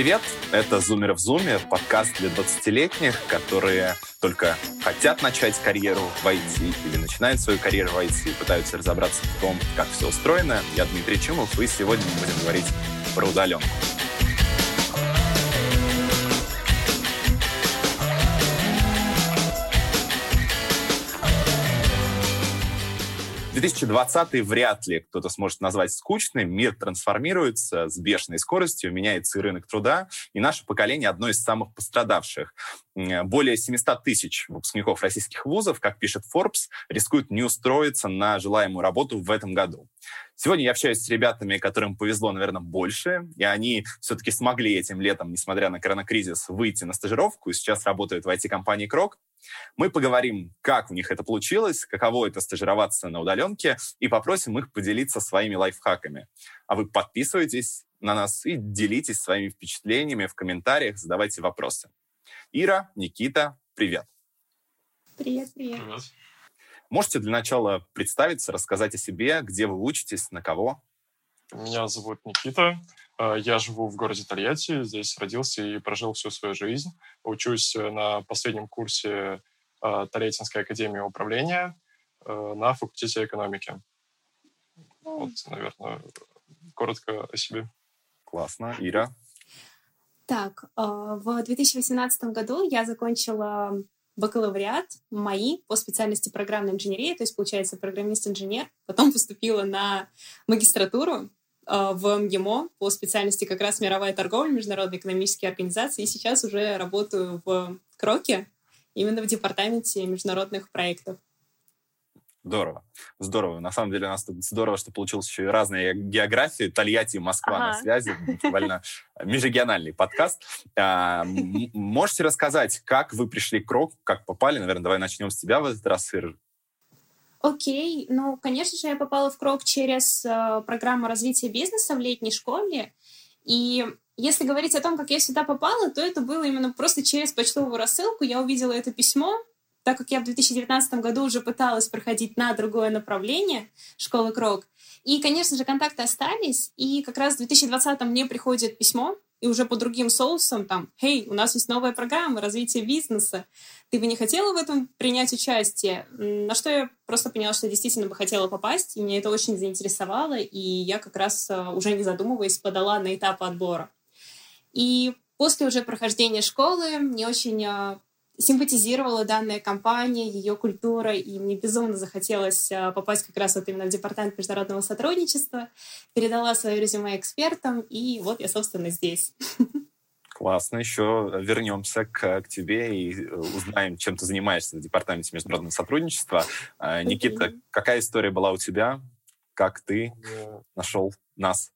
привет! Это «Зумер в Зуме», подкаст для 20-летних, которые только хотят начать карьеру в IT или начинают свою карьеру в IT и пытаются разобраться в том, как все устроено. Я Дмитрий Чумов, и сегодня мы будем говорить про удаленку. 2020 вряд ли кто-то сможет назвать скучным. Мир трансформируется с бешеной скоростью, меняется и рынок труда, и наше поколение одно из самых пострадавших. Более 700 тысяч выпускников российских вузов, как пишет Forbes, рискуют не устроиться на желаемую работу в этом году. Сегодня я общаюсь с ребятами, которым повезло, наверное, больше, и они все-таки смогли этим летом, несмотря на коронакризис, выйти на стажировку и сейчас работают в IT-компании «Крок». Мы поговорим, как у них это получилось, каково это стажироваться на удаленке, и попросим их поделиться своими лайфхаками. А вы подписывайтесь на нас и делитесь своими впечатлениями в комментариях, задавайте вопросы. Ира, Никита, привет. Привет, привет. привет. Можете для начала представиться, рассказать о себе, где вы учитесь, на кого? Меня зовут Никита. Э, я живу в городе Тольятти, здесь родился и прожил всю свою жизнь. Учусь э, на последнем курсе э, Тольяттинской академии управления на факультете экономики. Вот, наверное, коротко о себе. Классно. Ира? Так, в 2018 году я закончила бакалавриат МАИ по специальности программной инженерии, то есть, получается, программист-инженер. Потом поступила на магистратуру в МГИМО по специальности как раз мировая торговля, международные экономические организации. И сейчас уже работаю в Кроке, именно в департаменте международных проектов. Здорово. Здорово. На самом деле у нас тут здорово, что получилось еще и разные географии. Тольятти и Москва ага. на связи. Довольно межрегиональный подкаст. А, можете рассказать, как вы пришли к Крок, как попали? Наверное, давай начнем с тебя в этот раз, Ир. Окей, ну, конечно же, я попала в Крок через э, программу развития бизнеса в летней школе. И если говорить о том, как я сюда попала, то это было именно просто через почтовую рассылку. Я увидела это письмо, так как я в 2019 году уже пыталась проходить на другое направление школы Крок. И, конечно же, контакты остались. И как раз в 2020 мне приходит письмо и уже по другим соусам, там, «Хей, у нас есть новая программа развития бизнеса, ты бы не хотела в этом принять участие?» На что я просто поняла, что действительно бы хотела попасть, и меня это очень заинтересовало, и я как раз, э, уже не задумываясь, подала на этап отбора. И после уже прохождения школы мне очень э, симпатизировала данная компания, ее культура, и мне безумно захотелось а, попасть как раз вот именно в департамент международного сотрудничества. Передала свое резюме экспертам, и вот я, собственно, здесь. Классно. Еще вернемся к, к тебе и э, узнаем, чем ты занимаешься в департаменте международного сотрудничества. А, Никита, какая история была у тебя? Как ты нашел нас?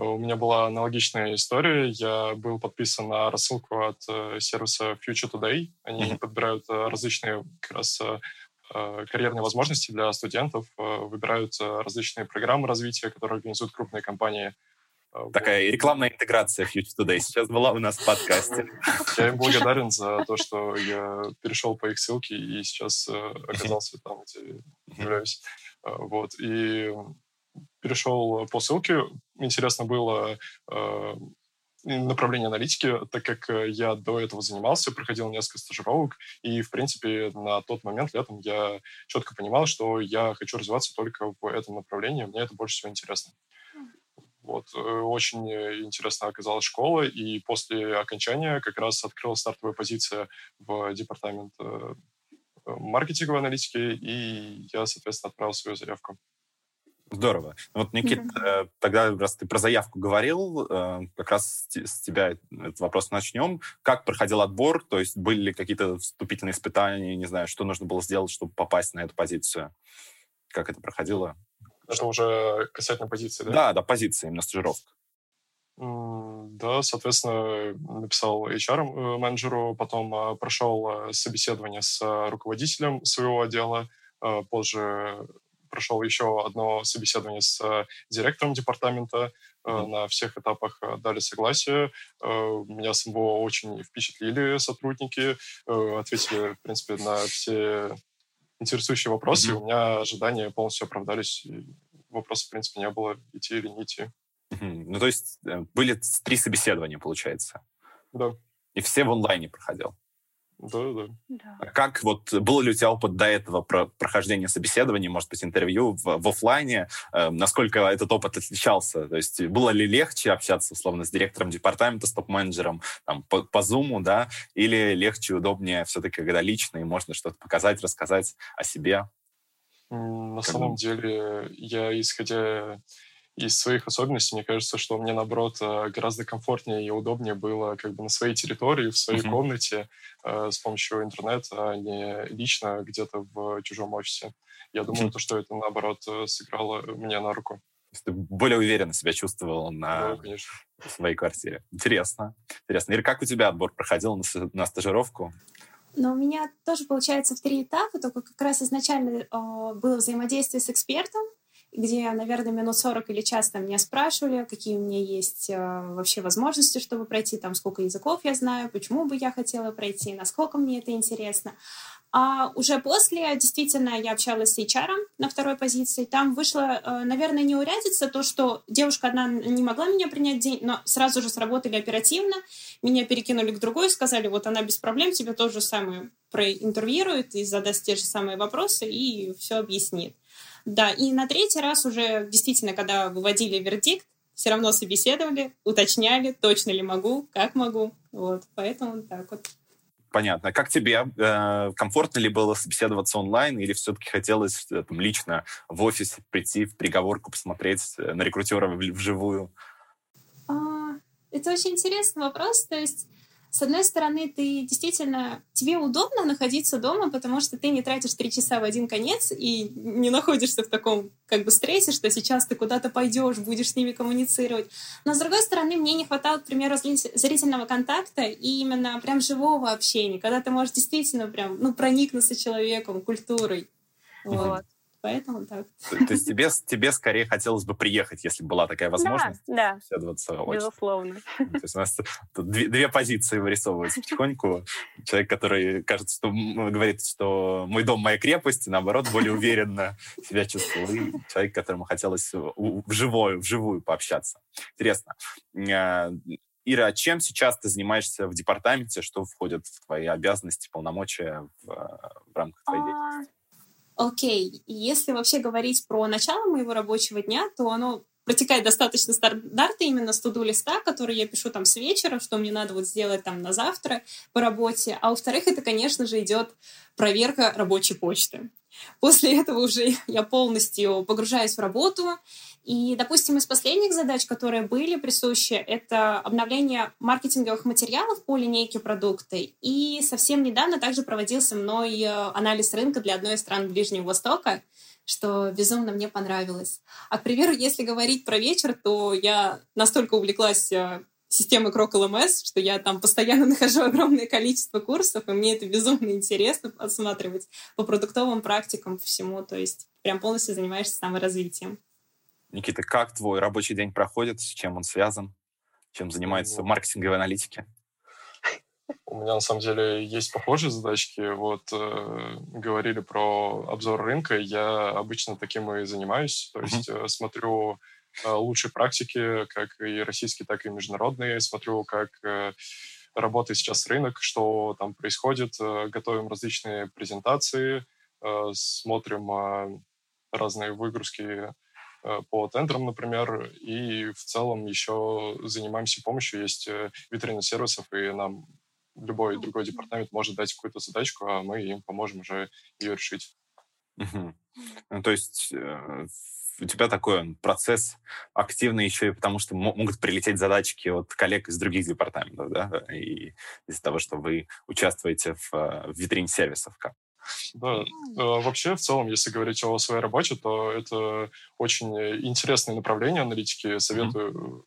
У меня была аналогичная история. Я был подписан на рассылку от э, сервиса Future Today. Они mm-hmm. подбирают э, различные как раз э, карьерные возможности для студентов, выбирают различные программы развития, которые организуют крупные компании. Такая вот. рекламная интеграция Future Today сейчас была у нас в подкасте. Я им благодарен за то, что я перешел по их ссылке и сейчас оказался там, где являюсь. Вот. И перешел по ссылке. Интересно было э, направление аналитики, так как э, я до этого занимался, проходил несколько стажировок, и, в принципе, на тот момент летом я четко понимал, что я хочу развиваться только в этом направлении, мне это больше всего интересно. Вот. Э, очень интересно оказалась школа, и после окончания как раз открылась стартовая позиция в департамент маркетинговой аналитики, и я, соответственно, отправил свою заявку. Здорово. Вот, Никит, mm-hmm. тогда, раз ты про заявку говорил, э, как раз с тебя этот вопрос начнем. Как проходил отбор? То есть были ли какие-то вступительные испытания, не знаю, что нужно было сделать, чтобы попасть на эту позицию? Как это проходило? Это уже касательно позиции, да? Да, да, позиции, именно стажировка. Да, соответственно, написал HR-менеджеру, потом прошел собеседование с руководителем своего отдела, позже прошел еще одно собеседование с э, директором департамента. Mm-hmm. На всех этапах э, дали согласие. Меня самого очень впечатлили сотрудники, ответили, в принципе, на все интересующие вопросы. Mm-hmm. у меня ожидания полностью оправдались. Вопросов, в принципе, не было, идти или не идти. Ну, то есть э, были три собеседования, получается? Да. И все в онлайне проходил? Да, да. да. А как вот был ли у тебя опыт до этого про прохождения собеседований, может быть, интервью в, в офлайне? Э, насколько этот опыт отличался? То есть было ли легче общаться, условно, с директором департамента, с топ-менеджером там, по, по Zoom, да? Или легче, удобнее все-таки, когда лично, и можно что-то показать, рассказать о себе? На как самом деле, я, исходя из своих особенностей, мне кажется, что мне, наоборот, э, гораздо комфортнее и удобнее было как бы на своей территории, в своей uh-huh. комнате э, с помощью интернета, а не лично где-то в чужом офисе. Я думаю, uh-huh. то, что это, наоборот, э, сыграло мне на руку. Ты более уверенно себя чувствовал на да, конечно. своей квартире. Интересно. Интересно. Ир, как у тебя отбор проходил на, на стажировку? Но у меня тоже получается в три этапа, только как раз изначально э, было взаимодействие с экспертом, где, наверное, минут 40 или час там меня спрашивали, какие у меня есть э, вообще возможности, чтобы пройти, там, сколько языков я знаю, почему бы я хотела пройти, насколько мне это интересно. А уже после, действительно, я общалась с HR на второй позиции. Там вышло, э, наверное, не урядится то, что девушка одна не могла меня принять день, но сразу же сработали оперативно. Меня перекинули к другой, сказали, вот она без проблем тебе то же самое проинтервьюирует и задаст те же самые вопросы и все объяснит. Да, и на третий раз уже действительно, когда выводили вердикт, все равно собеседовали, уточняли, точно ли могу, как могу. Вот, поэтому так вот. Понятно. Как тебе? Э, комфортно ли было собеседоваться онлайн или все-таки хотелось э, там, лично в офис прийти, в приговорку посмотреть э, на рекрутера вживую? А, это очень интересный вопрос. То есть с одной стороны, ты действительно, тебе удобно находиться дома, потому что ты не тратишь три часа в один конец и не находишься в таком как бы стрессе, что сейчас ты куда-то пойдешь, будешь с ними коммуницировать. Но с другой стороны, мне не хватало, к примеру, зрительного контакта и именно прям живого общения, когда ты можешь действительно прям, ну, проникнуться человеком, культурой. Вот. Поэтому так. То, есть тебе, тебе скорее хотелось бы приехать, если была такая возможность? Да, да. Безусловно. То есть у нас тут две, две позиции вырисовываются потихоньку. Человек, который, кажется, что говорит, что мой дом, моя крепость, и наоборот, более уверенно себя чувствовал. И человек, которому хотелось вживую, вживую пообщаться. Интересно. А, Ира, а чем сейчас ты занимаешься в департаменте? Что входит в твои обязанности, полномочия в, в рамках твоей а, деятельности? Окей, если вообще говорить про начало моего рабочего дня, то оно протекает достаточно стандартно именно с туду листа, который я пишу там с вечера, что мне надо вот сделать там на завтра по работе. А во-вторых, это, конечно же, идет проверка рабочей почты. После этого уже я полностью погружаюсь в работу, и, допустим, из последних задач, которые были присущи, это обновление маркетинговых материалов по линейке продукты. И совсем недавно также проводился мной э, анализ рынка для одной из стран Ближнего Востока, что безумно мне понравилось. А, к примеру, если говорить про вечер, то я настолько увлеклась э, системой Крок ЛМС, что я там постоянно нахожу огромное количество курсов, и мне это безумно интересно осматривать по продуктовым практикам всему, то есть прям полностью занимаешься саморазвитием. Никита, как твой рабочий день проходит, с чем он связан, чем занимается ну, маркетинговые аналитики? У меня на самом деле есть похожие задачки. Вот э, говорили про обзор рынка. Я обычно таким и занимаюсь. То есть э, смотрю э, лучшие практики, как и российские, так и международные. Смотрю, как э, работает сейчас рынок, что там происходит. Э, готовим различные презентации, э, смотрим э, разные выгрузки Э, по тендерам, например, и в целом еще занимаемся помощью. Есть э, витрина сервисов, и нам любой другой департамент может дать какую-то задачку, а мы им поможем уже ее решить. Угу. Ну, то есть э, у тебя такой процесс активный еще и потому, что могут прилететь задачки от коллег из других департаментов, да, и из-за того, что вы участвуете в, в витрине сервисов. Как? Да, а, вообще, в целом, если говорить о своей работе, то это очень интересное направление аналитики. Советую mm-hmm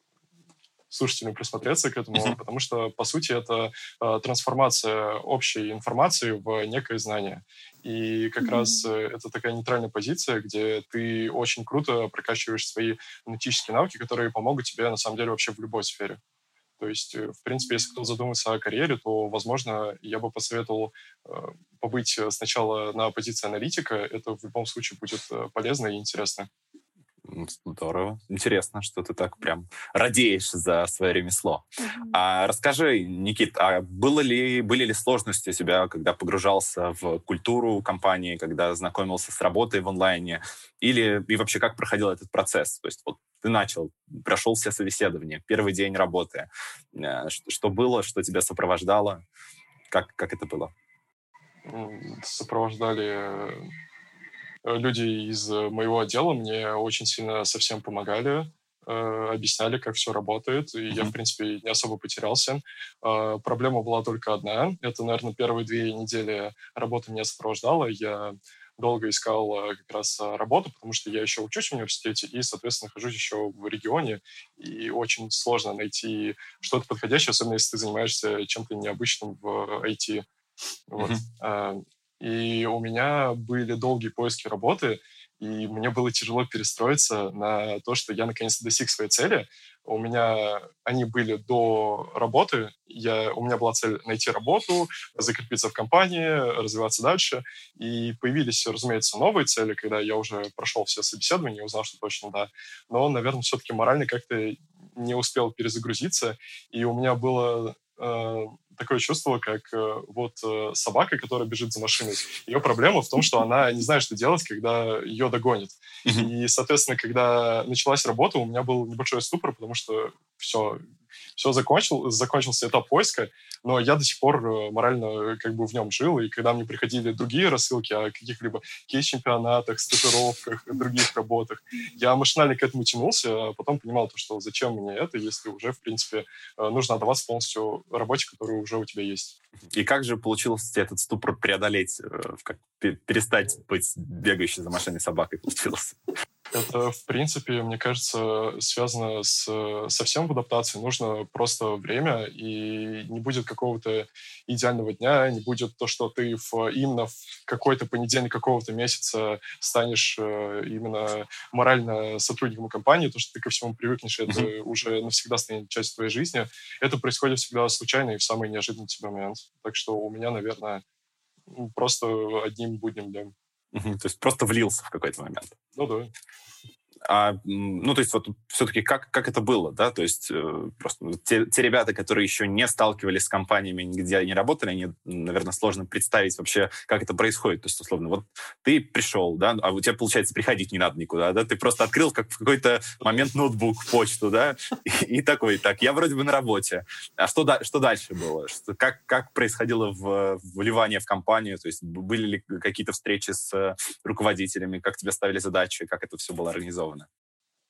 слушателям присмотреться к этому, uh-huh. потому что, по сути, это э, трансформация общей информации в некое знание. И как uh-huh. раз э, это такая нейтральная позиция, где ты очень круто прокачиваешь свои аналитические навыки, которые помогут тебе, на самом деле, вообще в любой сфере. То есть, э, в принципе, если кто задумается о карьере, то, возможно, я бы посоветовал э, побыть сначала на позиции аналитика. Это в любом случае будет полезно и интересно. Здорово. Интересно, что ты так прям радеешь за свое ремесло. Mm-hmm. А расскажи, Никит, а было ли, были ли сложности у тебя, когда погружался в культуру компании, когда знакомился с работой в онлайне? Или и вообще как проходил этот процесс? То есть вот ты начал, прошел все собеседования, первый день работы. Э, что было, что тебя сопровождало? Как, как это было? Сопровождали Э, люди из э, моего отдела мне очень сильно совсем помогали, э, объясняли, как все работает, и я, в принципе, не особо потерялся. Проблема была только одна. Это, наверное, первые две недели работы меня сопровождала. Я долго искал как раз работу, потому что я еще учусь в университете и, соответственно, нахожусь еще в регионе, и очень сложно найти что-то подходящее, особенно если ты занимаешься чем-то необычным в IT. Вот. Mm-hmm. И у меня были долгие поиски работы, и мне было тяжело перестроиться на то, что я наконец-то достиг своей цели. У меня они были до работы. Я, у меня была цель найти работу, закрепиться в компании, развиваться дальше. И появились, разумеется, новые цели, когда я уже прошел все собеседования и узнал, что точно да. Но, наверное, все-таки морально как-то не успел перезагрузиться. И у меня было такое чувство, как э, вот э, собака, которая бежит за машиной. Ее проблема в том, что она не знает, что делать, когда ее догонит. И, соответственно, когда началась работа, у меня был небольшой ступор, потому что все, все закончил, закончился этап поиска, но я до сих пор э, морально как бы в нем жил, и когда мне приходили другие рассылки о каких-либо кейс-чемпионатах, стажировках, других работах, я машинально к этому тянулся, а потом понимал, то, что зачем мне это, если уже, в принципе, э, нужно отдаваться полностью работе, которая уже у тебя есть. И как же получилось этот ступор преодолеть, э, как перестать быть бегающей за машиной собакой получилось? Это, в принципе, мне кажется, связано с, совсем в адаптации. Нужно просто время, и не будет какого-то идеального дня, не будет то, что ты в, именно в какой-то понедельник какого-то месяца станешь э, именно морально сотрудником компании, то, что ты ко всему привыкнешь, это mm-hmm. уже навсегда станет частью твоей жизни. Это происходит всегда случайно и в самый неожиданный тебе момент. Так что у меня, наверное, просто одним будним днем. То есть просто влился в какой-то момент. Ну да. А, ну, то есть вот все-таки как, как это было, да? То есть э, просто те, те ребята, которые еще не сталкивались с компаниями, нигде они работали, они, наверное, сложно представить вообще, как это происходит. То есть, условно, вот ты пришел, да, а у тебя, получается, приходить не надо никуда, да? Ты просто открыл как в какой-то момент ноутбук, почту, да? И, и такой, так, я вроде бы на работе. А что, да, что дальше было? Что, как, как происходило в, вливание в компанию? То есть были ли какие-то встречи с руководителями? Как тебе ставили задачи? Как это все было организовано? Организовано?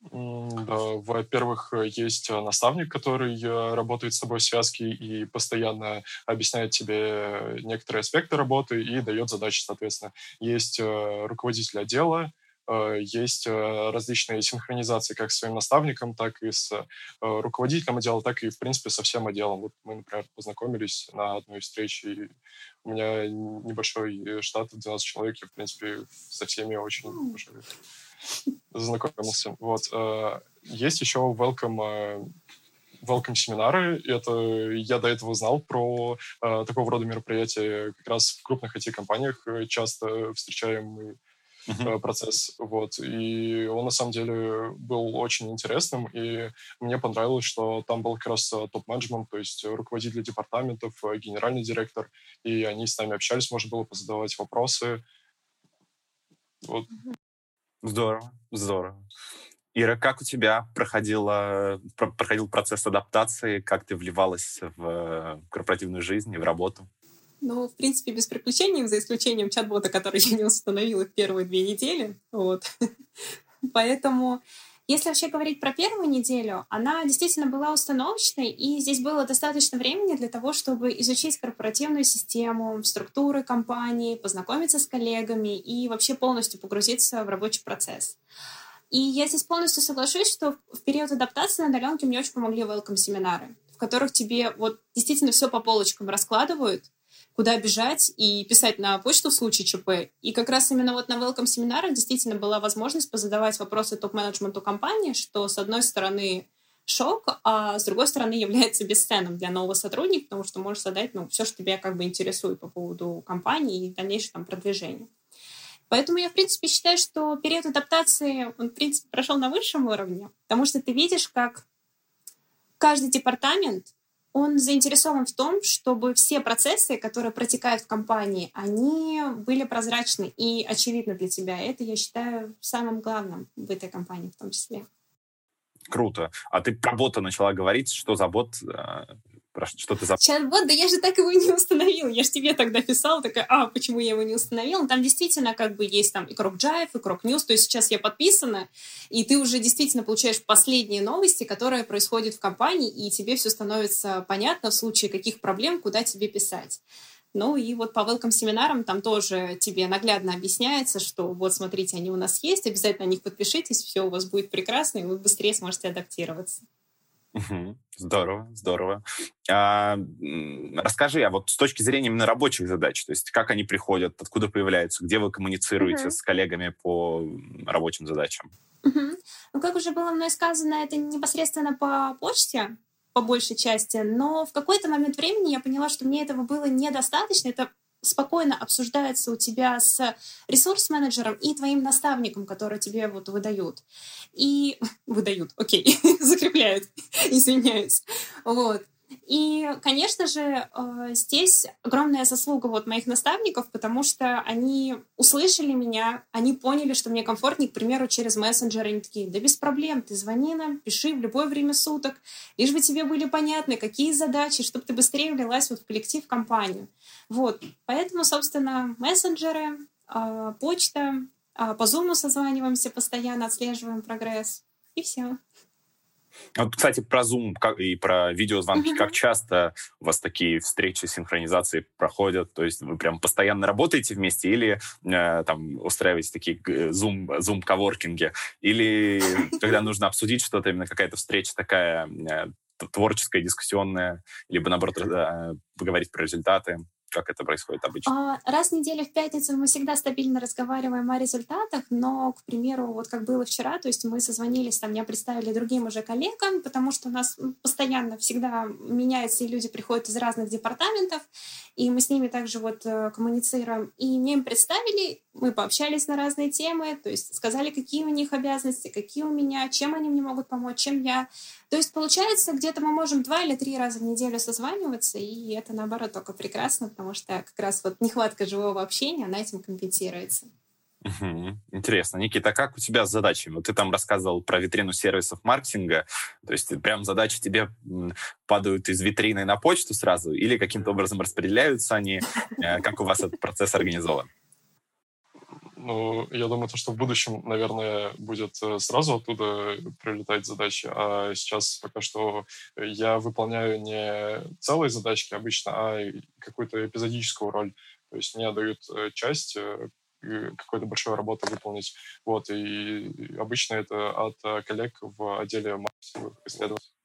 Во-первых, есть наставник, который э, работает с тобой в связке и постоянно объясняет тебе некоторые аспекты работы и дает задачи, соответственно. Есть э, руководитель отдела, э, есть различные синхронизации как с своим наставником, так и с руководителем отдела, так и, в принципе, со всем отделом. Вот мы, например, познакомились на одной встрече, и у меня небольшой штат, 12 человек, и, в принципе, со всеми очень хорошо знакомился. Вот. Э, есть еще welcome э, welcome семинары. Это я до этого знал про э, такого рода мероприятия. Как раз в крупных IT-компаниях часто встречаемый uh-huh. процесс. Вот. И он на самом деле был очень интересным, и мне понравилось, что там был как раз топ-менеджмент, то есть руководители департаментов, генеральный директор, и они с нами общались, можно было позадавать вопросы. Вот. Uh-huh. Здорово, здорово. Ира, как у тебя проходила, проходил процесс адаптации? Как ты вливалась в корпоративную жизнь и в работу? Ну, в принципе, без приключений, за исключением чат-бота, который я не установила в первые две недели. Вот. Поэтому если вообще говорить про первую неделю, она действительно была установочной, и здесь было достаточно времени для того, чтобы изучить корпоративную систему, структуры компании, познакомиться с коллегами и вообще полностью погрузиться в рабочий процесс. И я здесь полностью соглашусь, что в период адаптации на удаленке мне очень помогли welcome-семинары, в которых тебе вот действительно все по полочкам раскладывают, куда бежать и писать на почту в случае ЧП. И как раз именно вот на welcome семинарах действительно была возможность позадавать вопросы топ-менеджменту компании, что с одной стороны шок, а с другой стороны является бесценным для нового сотрудника, потому что можешь задать ну, все, что тебя как бы интересует по поводу компании и дальнейшего там продвижения. Поэтому я, в принципе, считаю, что период адаптации, он, в принципе, прошел на высшем уровне, потому что ты видишь, как каждый департамент, он заинтересован в том, чтобы все процессы, которые протекают в компании, они были прозрачны и очевидны для тебя. Это, я считаю, самым главным в этой компании в том числе. Круто. А ты про бота начала говорить, что за бот э, про что ты за... Чат-бот, да я же так его не установила. Я же тебе тогда писала, такая, а, почему я его не установила? Там действительно как бы есть там и Крок Jive, и Крок News, то есть сейчас я подписана, и ты уже действительно получаешь последние новости, которые происходят в компании, и тебе все становится понятно в случае каких проблем, куда тебе писать. Ну и вот по welcome семинарам там тоже тебе наглядно объясняется, что вот смотрите, они у нас есть, обязательно на них подпишитесь, все у вас будет прекрасно, и вы быстрее сможете адаптироваться. Здорово, здорово. А, расскажи, а вот с точки зрения именно рабочих задач, то есть как они приходят, откуда появляются, где вы коммуницируете uh-huh. с коллегами по рабочим задачам? Uh-huh. Ну, как уже было мной сказано, это непосредственно по почте, по большей части, но в какой-то момент времени я поняла, что мне этого было недостаточно. Это спокойно обсуждается у тебя с ресурс-менеджером и твоим наставником, который тебе вот выдают. И выдают, окей, закрепляют, извиняюсь. Вот. И, конечно же, э, здесь огромная заслуга вот моих наставников, потому что они услышали меня, они поняли, что мне комфортнее, к примеру, через мессенджеры. Они такие, да без проблем, ты звони нам, пиши в любое время суток, лишь бы тебе были понятны, какие задачи, чтобы ты быстрее влилась вот в коллектив, в компанию. Вот, поэтому, собственно, мессенджеры, э, почта, э, по Zoom созваниваемся постоянно, отслеживаем прогресс, и все. Вот, кстати, про Zoom и про видеозвонки. Mm-hmm. Как часто у вас такие встречи синхронизации проходят? То есть вы прям постоянно работаете вместе или э, там устраиваете такие Zoom, Zoom коворкинги? Или когда нужно обсудить что-то, именно какая-то встреча такая э, творческая, дискуссионная, либо, наоборот, э, поговорить про результаты? Как это происходит обычно? А, раз в неделю в пятницу мы всегда стабильно разговариваем о результатах, но, к примеру, вот как было вчера, то есть мы созвонились, там меня представили другим уже коллегам, потому что у нас постоянно всегда меняется, и люди приходят из разных департаментов, и мы с ними также вот э, коммуницируем. И мне им представили, мы пообщались на разные темы, то есть сказали, какие у них обязанности, какие у меня, чем они мне могут помочь, чем я. То есть, получается, где-то мы можем два или три раза в неделю созваниваться, и это, наоборот, только прекрасно, потому что как раз вот нехватка живого общения, она этим компенсируется. Угу. Интересно. Никита, а как у тебя с задачами? Вот ты там рассказывал про витрину сервисов маркетинга. То есть прям задачи тебе падают из витрины на почту сразу или каким-то образом распределяются они? Э, как у вас этот процесс организован? Ну, я думаю, то, что в будущем, наверное, будет э, сразу оттуда прилетать задачи, а сейчас пока что я выполняю не целые задачки обычно, а какую-то эпизодическую роль. То есть мне дают э, часть э, какой-то большой работы выполнить. Вот, и обычно это от коллег в отделе маркетинговых исследований.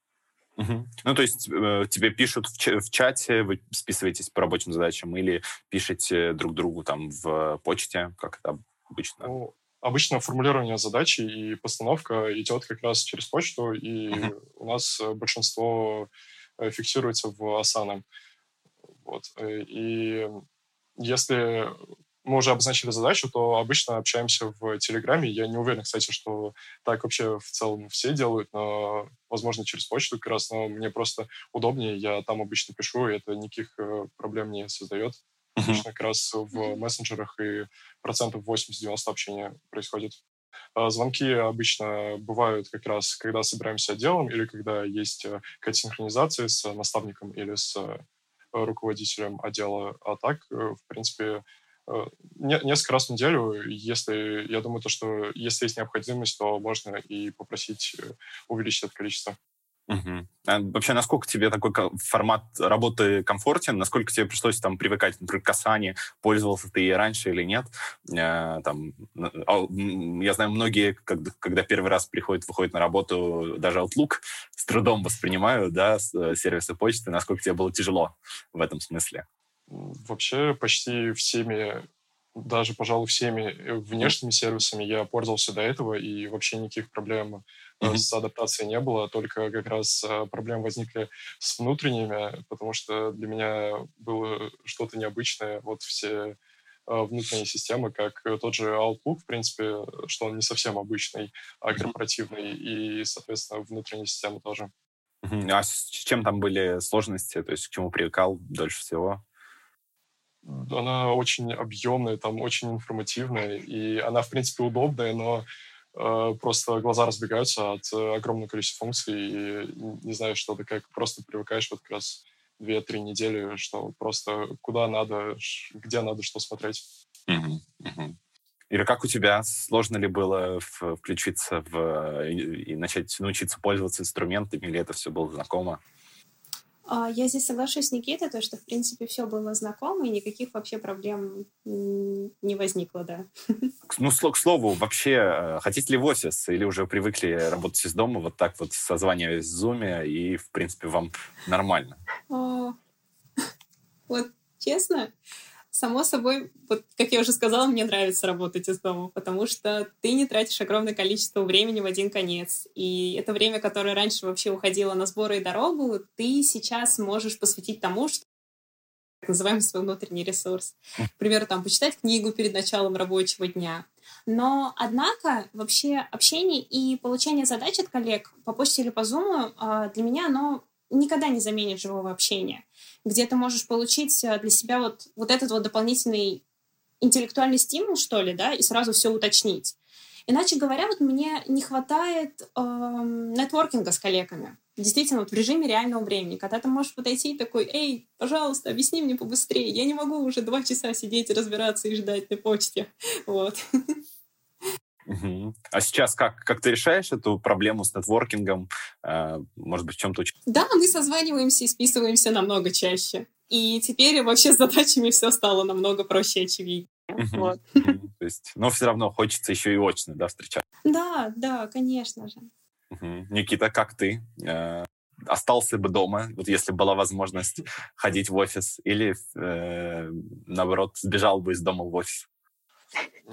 Угу. Ну, то есть э, тебе пишут в, ч- в чате, вы списываетесь по рабочим задачам или пишете друг другу там в почте, как это обычно? Ну, обычно формулирование задачи и постановка идет как раз через почту, и угу. у нас большинство э, фиксируется в Asana. Вот. Э, и если мы уже обозначили задачу, то обычно общаемся в Телеграме. Я не уверен, кстати, что так вообще в целом все делают, но, возможно, через почту как раз, но мне просто удобнее, я там обычно пишу, и это никаких э, проблем не создает. Обычно как раз в мессенджерах и процентов 80-90 общения происходит. А звонки обычно бывают как раз, когда собираемся отделом или когда есть э, какая-то синхронизация с наставником или с э, руководителем отдела. А так, в принципе, несколько раз в неделю, если, я думаю, то, что если есть необходимость, то можно и попросить э, увеличить это количество. Угу. А вообще, насколько тебе такой формат работы комфортен? Насколько тебе пришлось там привыкать, например, к Asana? Пользовался ты ей раньше или нет? Э, там, а, я знаю, многие, когда, когда первый раз приходят, выходят на работу, даже Outlook с трудом воспринимают, да, сервисы почты. Насколько тебе было тяжело в этом смысле? Вообще почти всеми, даже, пожалуй, всеми э, внешними сервисами я пользовался до этого, и вообще никаких проблем mm-hmm. с адаптацией не было, только как раз э, проблемы возникли с внутренними, потому что для меня было что-то необычное. Вот все внутренние системы, как тот же Outlook, в принципе, что он не совсем обычный, а корпоративный, и, соответственно, внутренние системы тоже. А с чем там были сложности? То есть к чему привыкал дольше всего? Она очень объемная, там очень информативная, и она, в принципе, удобная, но э, просто глаза разбегаются от э, огромного количества функций, и не знаю, что ты как просто привыкаешь вот как раз две-три недели, что просто куда надо, где надо что смотреть. Uh-huh, uh-huh. Или как у тебя? Сложно ли было включиться в и, и начать научиться пользоваться инструментами, или это все было знакомо? А, я здесь соглашусь с Никитой, то, что, в принципе, все было знакомо, и никаких вообще проблем не возникло, да. Ну, к слову, вообще, э, хотите ли в офис, или уже привыкли работать из дома, вот так вот созваниваясь в Zoom, и, в принципе, вам нормально? А, вот честно, само собой, вот, как я уже сказала, мне нравится работать из дома, потому что ты не тратишь огромное количество времени в один конец. И это время, которое раньше вообще уходило на сборы и дорогу, ты сейчас можешь посвятить тому, что так называемый свой внутренний ресурс. К примеру, там, почитать книгу перед началом рабочего дня. Но, однако, вообще общение и получение задач от коллег по почте или по зуму а, для меня оно никогда не заменит живого общения, где ты можешь получить э, для себя вот, вот этот вот дополнительный интеллектуальный стимул, что ли, да, и сразу все уточнить. Иначе говоря, вот мне не хватает эм, нетворкинга с коллегами. Действительно, вот в режиме реального времени, когда ты можешь подойти и такой, эй, пожалуйста, объясни мне побыстрее, я не могу уже два часа сидеть и разбираться и ждать на почте. Вот. Угу. А сейчас как, как ты решаешь эту проблему с нетворкингом? Э, может быть, в чем-то Да, мы созваниваемся и списываемся намного чаще. И теперь вообще с задачами все стало намного проще и очевиднее. Угу. Вот. То есть, но все равно хочется еще и очно, да, встречаться? Да, да, конечно же. Угу. Никита, как ты? Э, остался бы дома, вот если была возможность ходить в офис, или, э, наоборот, сбежал бы из дома в офис?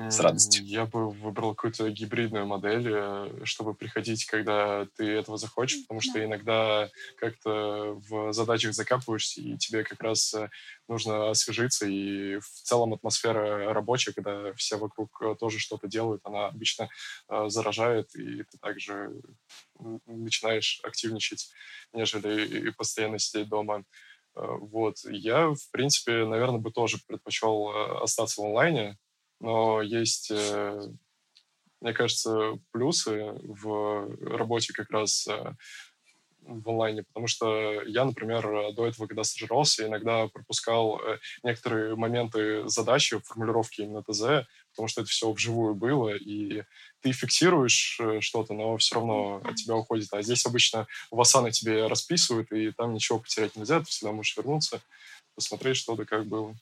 С радостью? Я бы выбрал какую-то гибридную модель, э, чтобы приходить, когда ты этого захочешь, потому что иногда как-то в задачах закапываешься, и тебе как раз э, нужно освежиться, и в целом атмосфера рабочая, когда все вокруг э, тоже что-то делают, она обычно заражает, и ты также начинаешь активничать, нежели и постоянно сидеть дома. Вот. Я, в принципе, наверное, бы тоже предпочел остаться в онлайне, но есть, э, мне кажется, плюсы в работе как раз э, в онлайне, потому что я, например, до этого, когда стажировался, иногда пропускал э, некоторые моменты задачи, формулировки именно ТЗ, потому что это все вживую было, и ты фиксируешь что-то, но все равно от тебя уходит. А здесь обычно в Асана тебе расписывают, и там ничего потерять нельзя, ты всегда можешь вернуться, посмотреть, что да как было.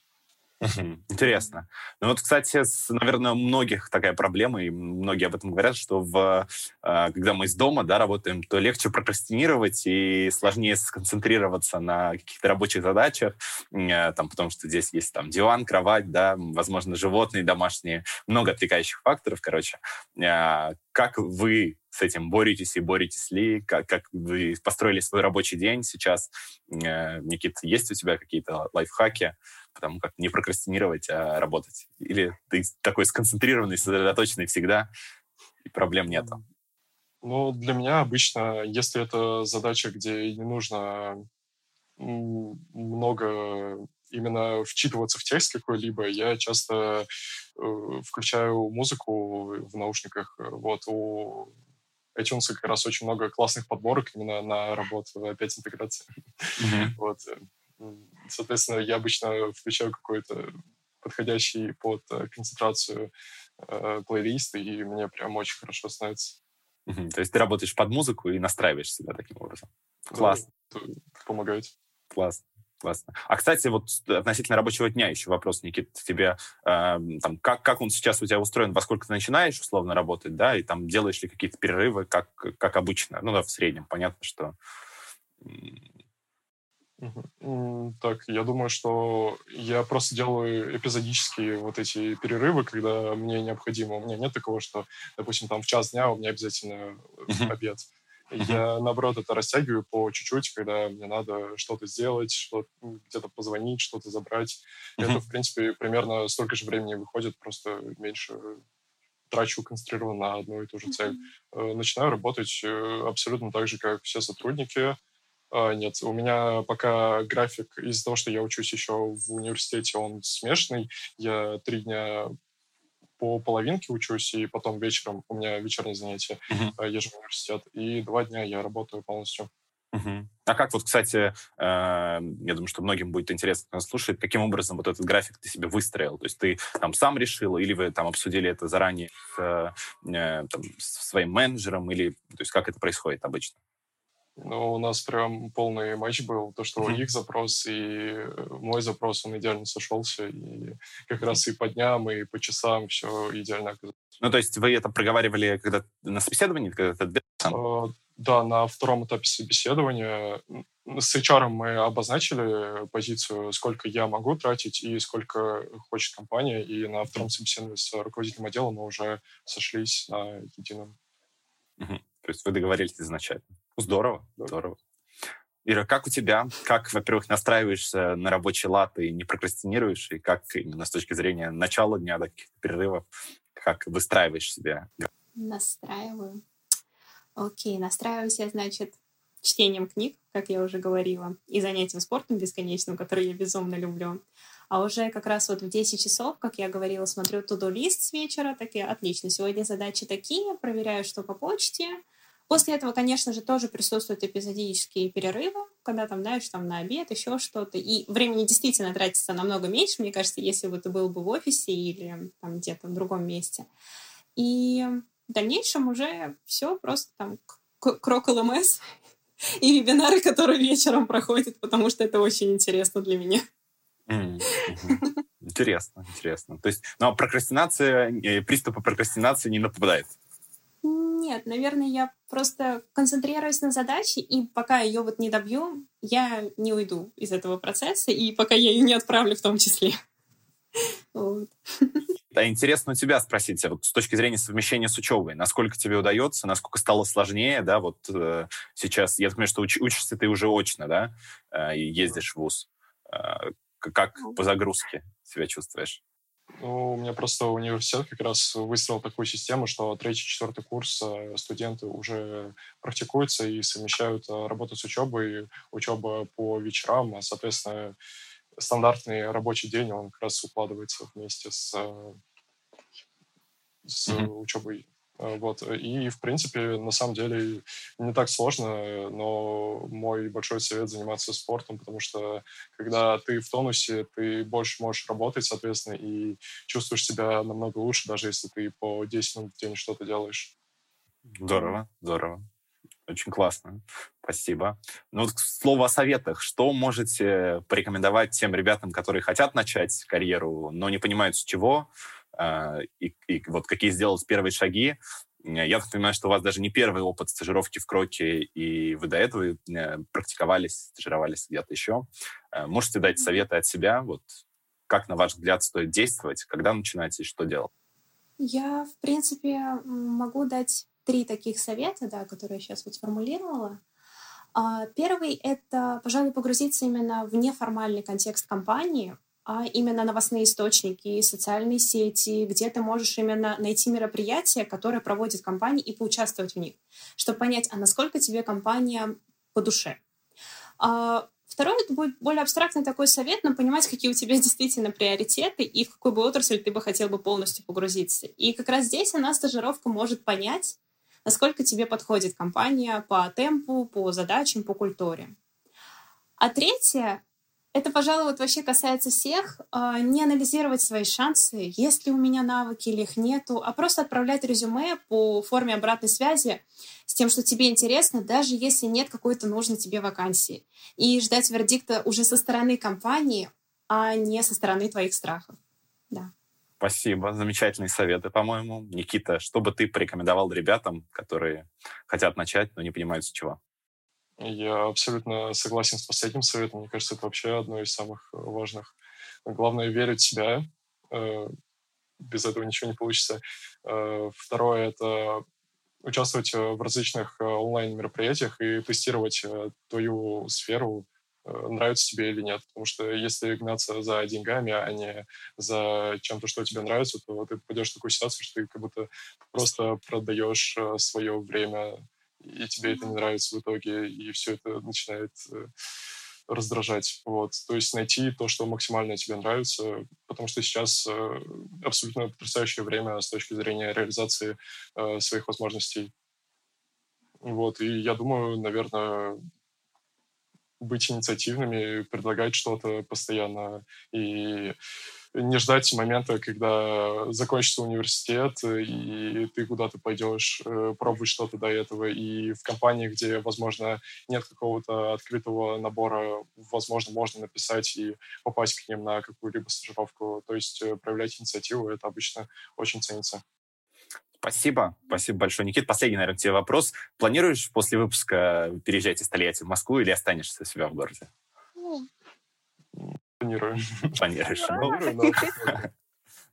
Интересно. Ну вот, кстати, с, наверное, у многих такая проблема, и многие об этом говорят, что в, а, когда мы из дома да, работаем, то легче прокрастинировать и сложнее сконцентрироваться на каких-то рабочих задачах, э, там, потому что здесь есть там диван, кровать, да, возможно, животные домашние, много отвлекающих факторов, короче. А, как вы с этим боретесь и боретесь ли? Как, как вы построили свой рабочий день сейчас? Э, Никит, есть у тебя какие-то лайфхаки? Потому как не прокрастинировать, а работать. Или ты такой сконцентрированный, сосредоточенный всегда, и проблем нету. Ну, для меня обычно, если это задача, где не нужно много именно вчитываться в текст какой-либо, я часто э, включаю музыку в наушниках. Вот у iTunes как раз очень много классных подборок именно на работу, опять интеграция. Mm-hmm. Вот. Соответственно, я обычно включаю какой-то подходящий под э, концентрацию э, плейлист, и мне прям очень хорошо становится. Угу. То есть ты работаешь под музыку и настраиваешь себя таким образом. Классно. Да, помогает. Классно. Классно. А, кстати, вот относительно рабочего дня еще вопрос, Никит, тебе, э, там, как, как он сейчас у тебя устроен, во сколько ты начинаешь условно работать, да, и там делаешь ли какие-то перерывы, как, как обычно, ну да, в среднем, понятно, что так, я думаю, что я просто делаю эпизодические вот эти перерывы, когда мне необходимо. У меня нет такого, что, допустим, там в час дня у меня обязательно uh-huh. обед. Я, наоборот, это растягиваю по чуть-чуть, когда мне надо что-то сделать, что где-то позвонить, что-то забрать. Uh-huh. Это, в принципе, примерно столько же времени выходит, просто меньше трачу концентрированно на одну и ту же цель. Uh-huh. Начинаю работать э, абсолютно так же, как все сотрудники. А, нет, у меня пока график из-за того, что я учусь еще в университете, он смешанный. Я три дня по половинке учусь, и потом вечером у меня вечерние занятия, uh-huh. езжу в университет, и два дня я работаю полностью. Uh-huh. А как вот, кстати, э, я думаю, что многим будет интересно нас слушать, каким образом вот этот график ты себе выстроил? То есть ты там сам решил, или вы там обсудили это заранее с, э, там, с своим менеджером, или то есть как это происходит обычно? Ну, у нас прям полный матч был. То, что mm-hmm. их запрос и э, мой запрос, он идеально сошелся. И как раз и по дням, и по часам все идеально оказалось. Ну, то есть вы это проговаривали когда на собеседовании? Когда ты uh, да, на втором этапе собеседования с HR мы обозначили позицию, сколько я могу тратить и сколько хочет компания. И на втором собеседовании с руководителем отдела мы уже сошлись на едином. Mm-hmm. То есть вы договорились изначально. Здорово, здорово. Ира, как у тебя? Как, во-первых, настраиваешься на рабочий лад и не прокрастинируешь? И как именно с точки зрения начала дня, до каких-то перерывов, как выстраиваешь себя? Настраиваю. Окей, настраиваюсь я, значит, чтением книг, как я уже говорила, и занятием спортом бесконечным, который я безумно люблю. А уже как раз вот в 10 часов, как я говорила, смотрю туду-лист с вечера, такие, отлично, сегодня задачи такие, проверяю, что по почте, После этого, конечно же, тоже присутствуют эпизодические перерывы, когда там, знаешь, там на обед, еще что-то. И времени действительно тратится намного меньше, мне кажется, если бы ты был бы в офисе или там где-то в другом месте. И в дальнейшем уже все просто там крок ЛМС и вебинары, которые вечером проходят, потому что это очень интересно для меня. Интересно, интересно. То есть, но прокрастинация, э, приступы прокрастинации не нападает? Нет, наверное, я просто концентрируюсь на задаче, и пока ее вот не добью, я не уйду из этого процесса, и пока я ее не отправлю в том числе. Вот. Да, интересно у тебя спросить, вот с точки зрения совмещения с учебой, насколько тебе удается, насколько стало сложнее, да, вот э, сейчас, я думаю, что уч, учишься ты уже очно, да, э, и ездишь в ВУЗ. Э, как по загрузке себя чувствуешь? Ну, у меня просто университет как раз выстроил такую систему, что третий, четвертый курс э, студенты уже практикуются и совмещают э, работу с учебой, учеба по вечерам, а, соответственно, стандартный рабочий день, он как раз укладывается вместе с, э, с mm-hmm. учебой вот. И, в принципе, на самом деле не так сложно, но мой большой совет заниматься спортом, потому что когда ты в тонусе, ты больше можешь работать, соответственно, и чувствуешь себя намного лучше, даже если ты по 10 минут в день что-то делаешь. Здорово, здорово. Очень классно. Спасибо. Ну, вот слово о советах. Что можете порекомендовать тем ребятам, которые хотят начать карьеру, но не понимают с чего, и, и вот какие сделать первые шаги. Я так понимаю, что у вас даже не первый опыт стажировки в Кроке, и вы до этого э, практиковались, стажировались где-то еще. Э, можете дать советы от себя, вот как, на ваш взгляд, стоит действовать, когда начинать и что делать? Я, в принципе, могу дать три таких совета, да, которые я сейчас вот сформулировала. А, первый — это, пожалуй, погрузиться именно в неформальный контекст компании, а именно новостные источники, социальные сети, где ты можешь именно найти мероприятия, которые проводит компания, и поучаствовать в них, чтобы понять, а насколько тебе компания по душе. А второй это будет более абстрактный такой совет, но понимать, какие у тебя действительно приоритеты и в какую бы отрасль ты бы хотел бы полностью погрузиться. И как раз здесь она, стажировка, может понять, насколько тебе подходит компания по темпу, по задачам, по культуре. А третье это, пожалуй, вот вообще касается всех. А, не анализировать свои шансы, есть ли у меня навыки или их нету, а просто отправлять резюме по форме обратной связи с тем, что тебе интересно, даже если нет какой-то нужной тебе вакансии. И ждать вердикта уже со стороны компании, а не со стороны твоих страхов. Да. Спасибо. Замечательные советы, по-моему. Никита, что бы ты порекомендовал ребятам, которые хотят начать, но не понимают с чего? Я абсолютно согласен с последним советом. Мне кажется, это вообще одно из самых э, важных. Главное — верить в себя. Э, без этого ничего не получится. Э, второе — это участвовать в различных онлайн-мероприятиях и тестировать твою сферу, нравится тебе или нет. Потому что если гнаться за деньгами, а не за чем-то, что тебе нравится, то ты попадешь в такую ситуацию, что ты как будто просто продаешь свое время, и тебе это не нравится в итоге, и все это начинает раздражать. Вот. То есть найти то, что максимально тебе нравится, потому что сейчас э, абсолютно потрясающее время с точки зрения реализации э, своих возможностей. Вот. И я думаю, наверное, быть инициативными, предлагать что-то постоянно и не ждать момента, когда закончится университет, и ты куда-то пойдешь э, пробовать что-то до этого. И в компании, где, возможно, нет какого-то открытого набора, возможно, можно написать и попасть к ним на какую-либо стажировку. То есть э, проявлять инициативу, это обычно очень ценится. Спасибо. Спасибо большое, Никит. Последний, наверное, тебе вопрос. Планируешь после выпуска переезжать из Тольятти в Москву или останешься у себя в городе? Ну, Планирую. Планируешь. Ну,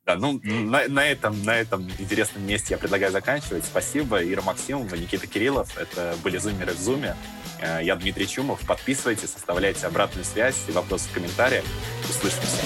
да, ну, на, на, этом, на этом интересном месте я предлагаю заканчивать. Спасибо, Ира Максимова, Никита Кириллов. Это были «Зумеры в Зуме». Э, я Дмитрий Чумов. Подписывайтесь, оставляйте обратную связь и вопросы в комментариях. Услышимся.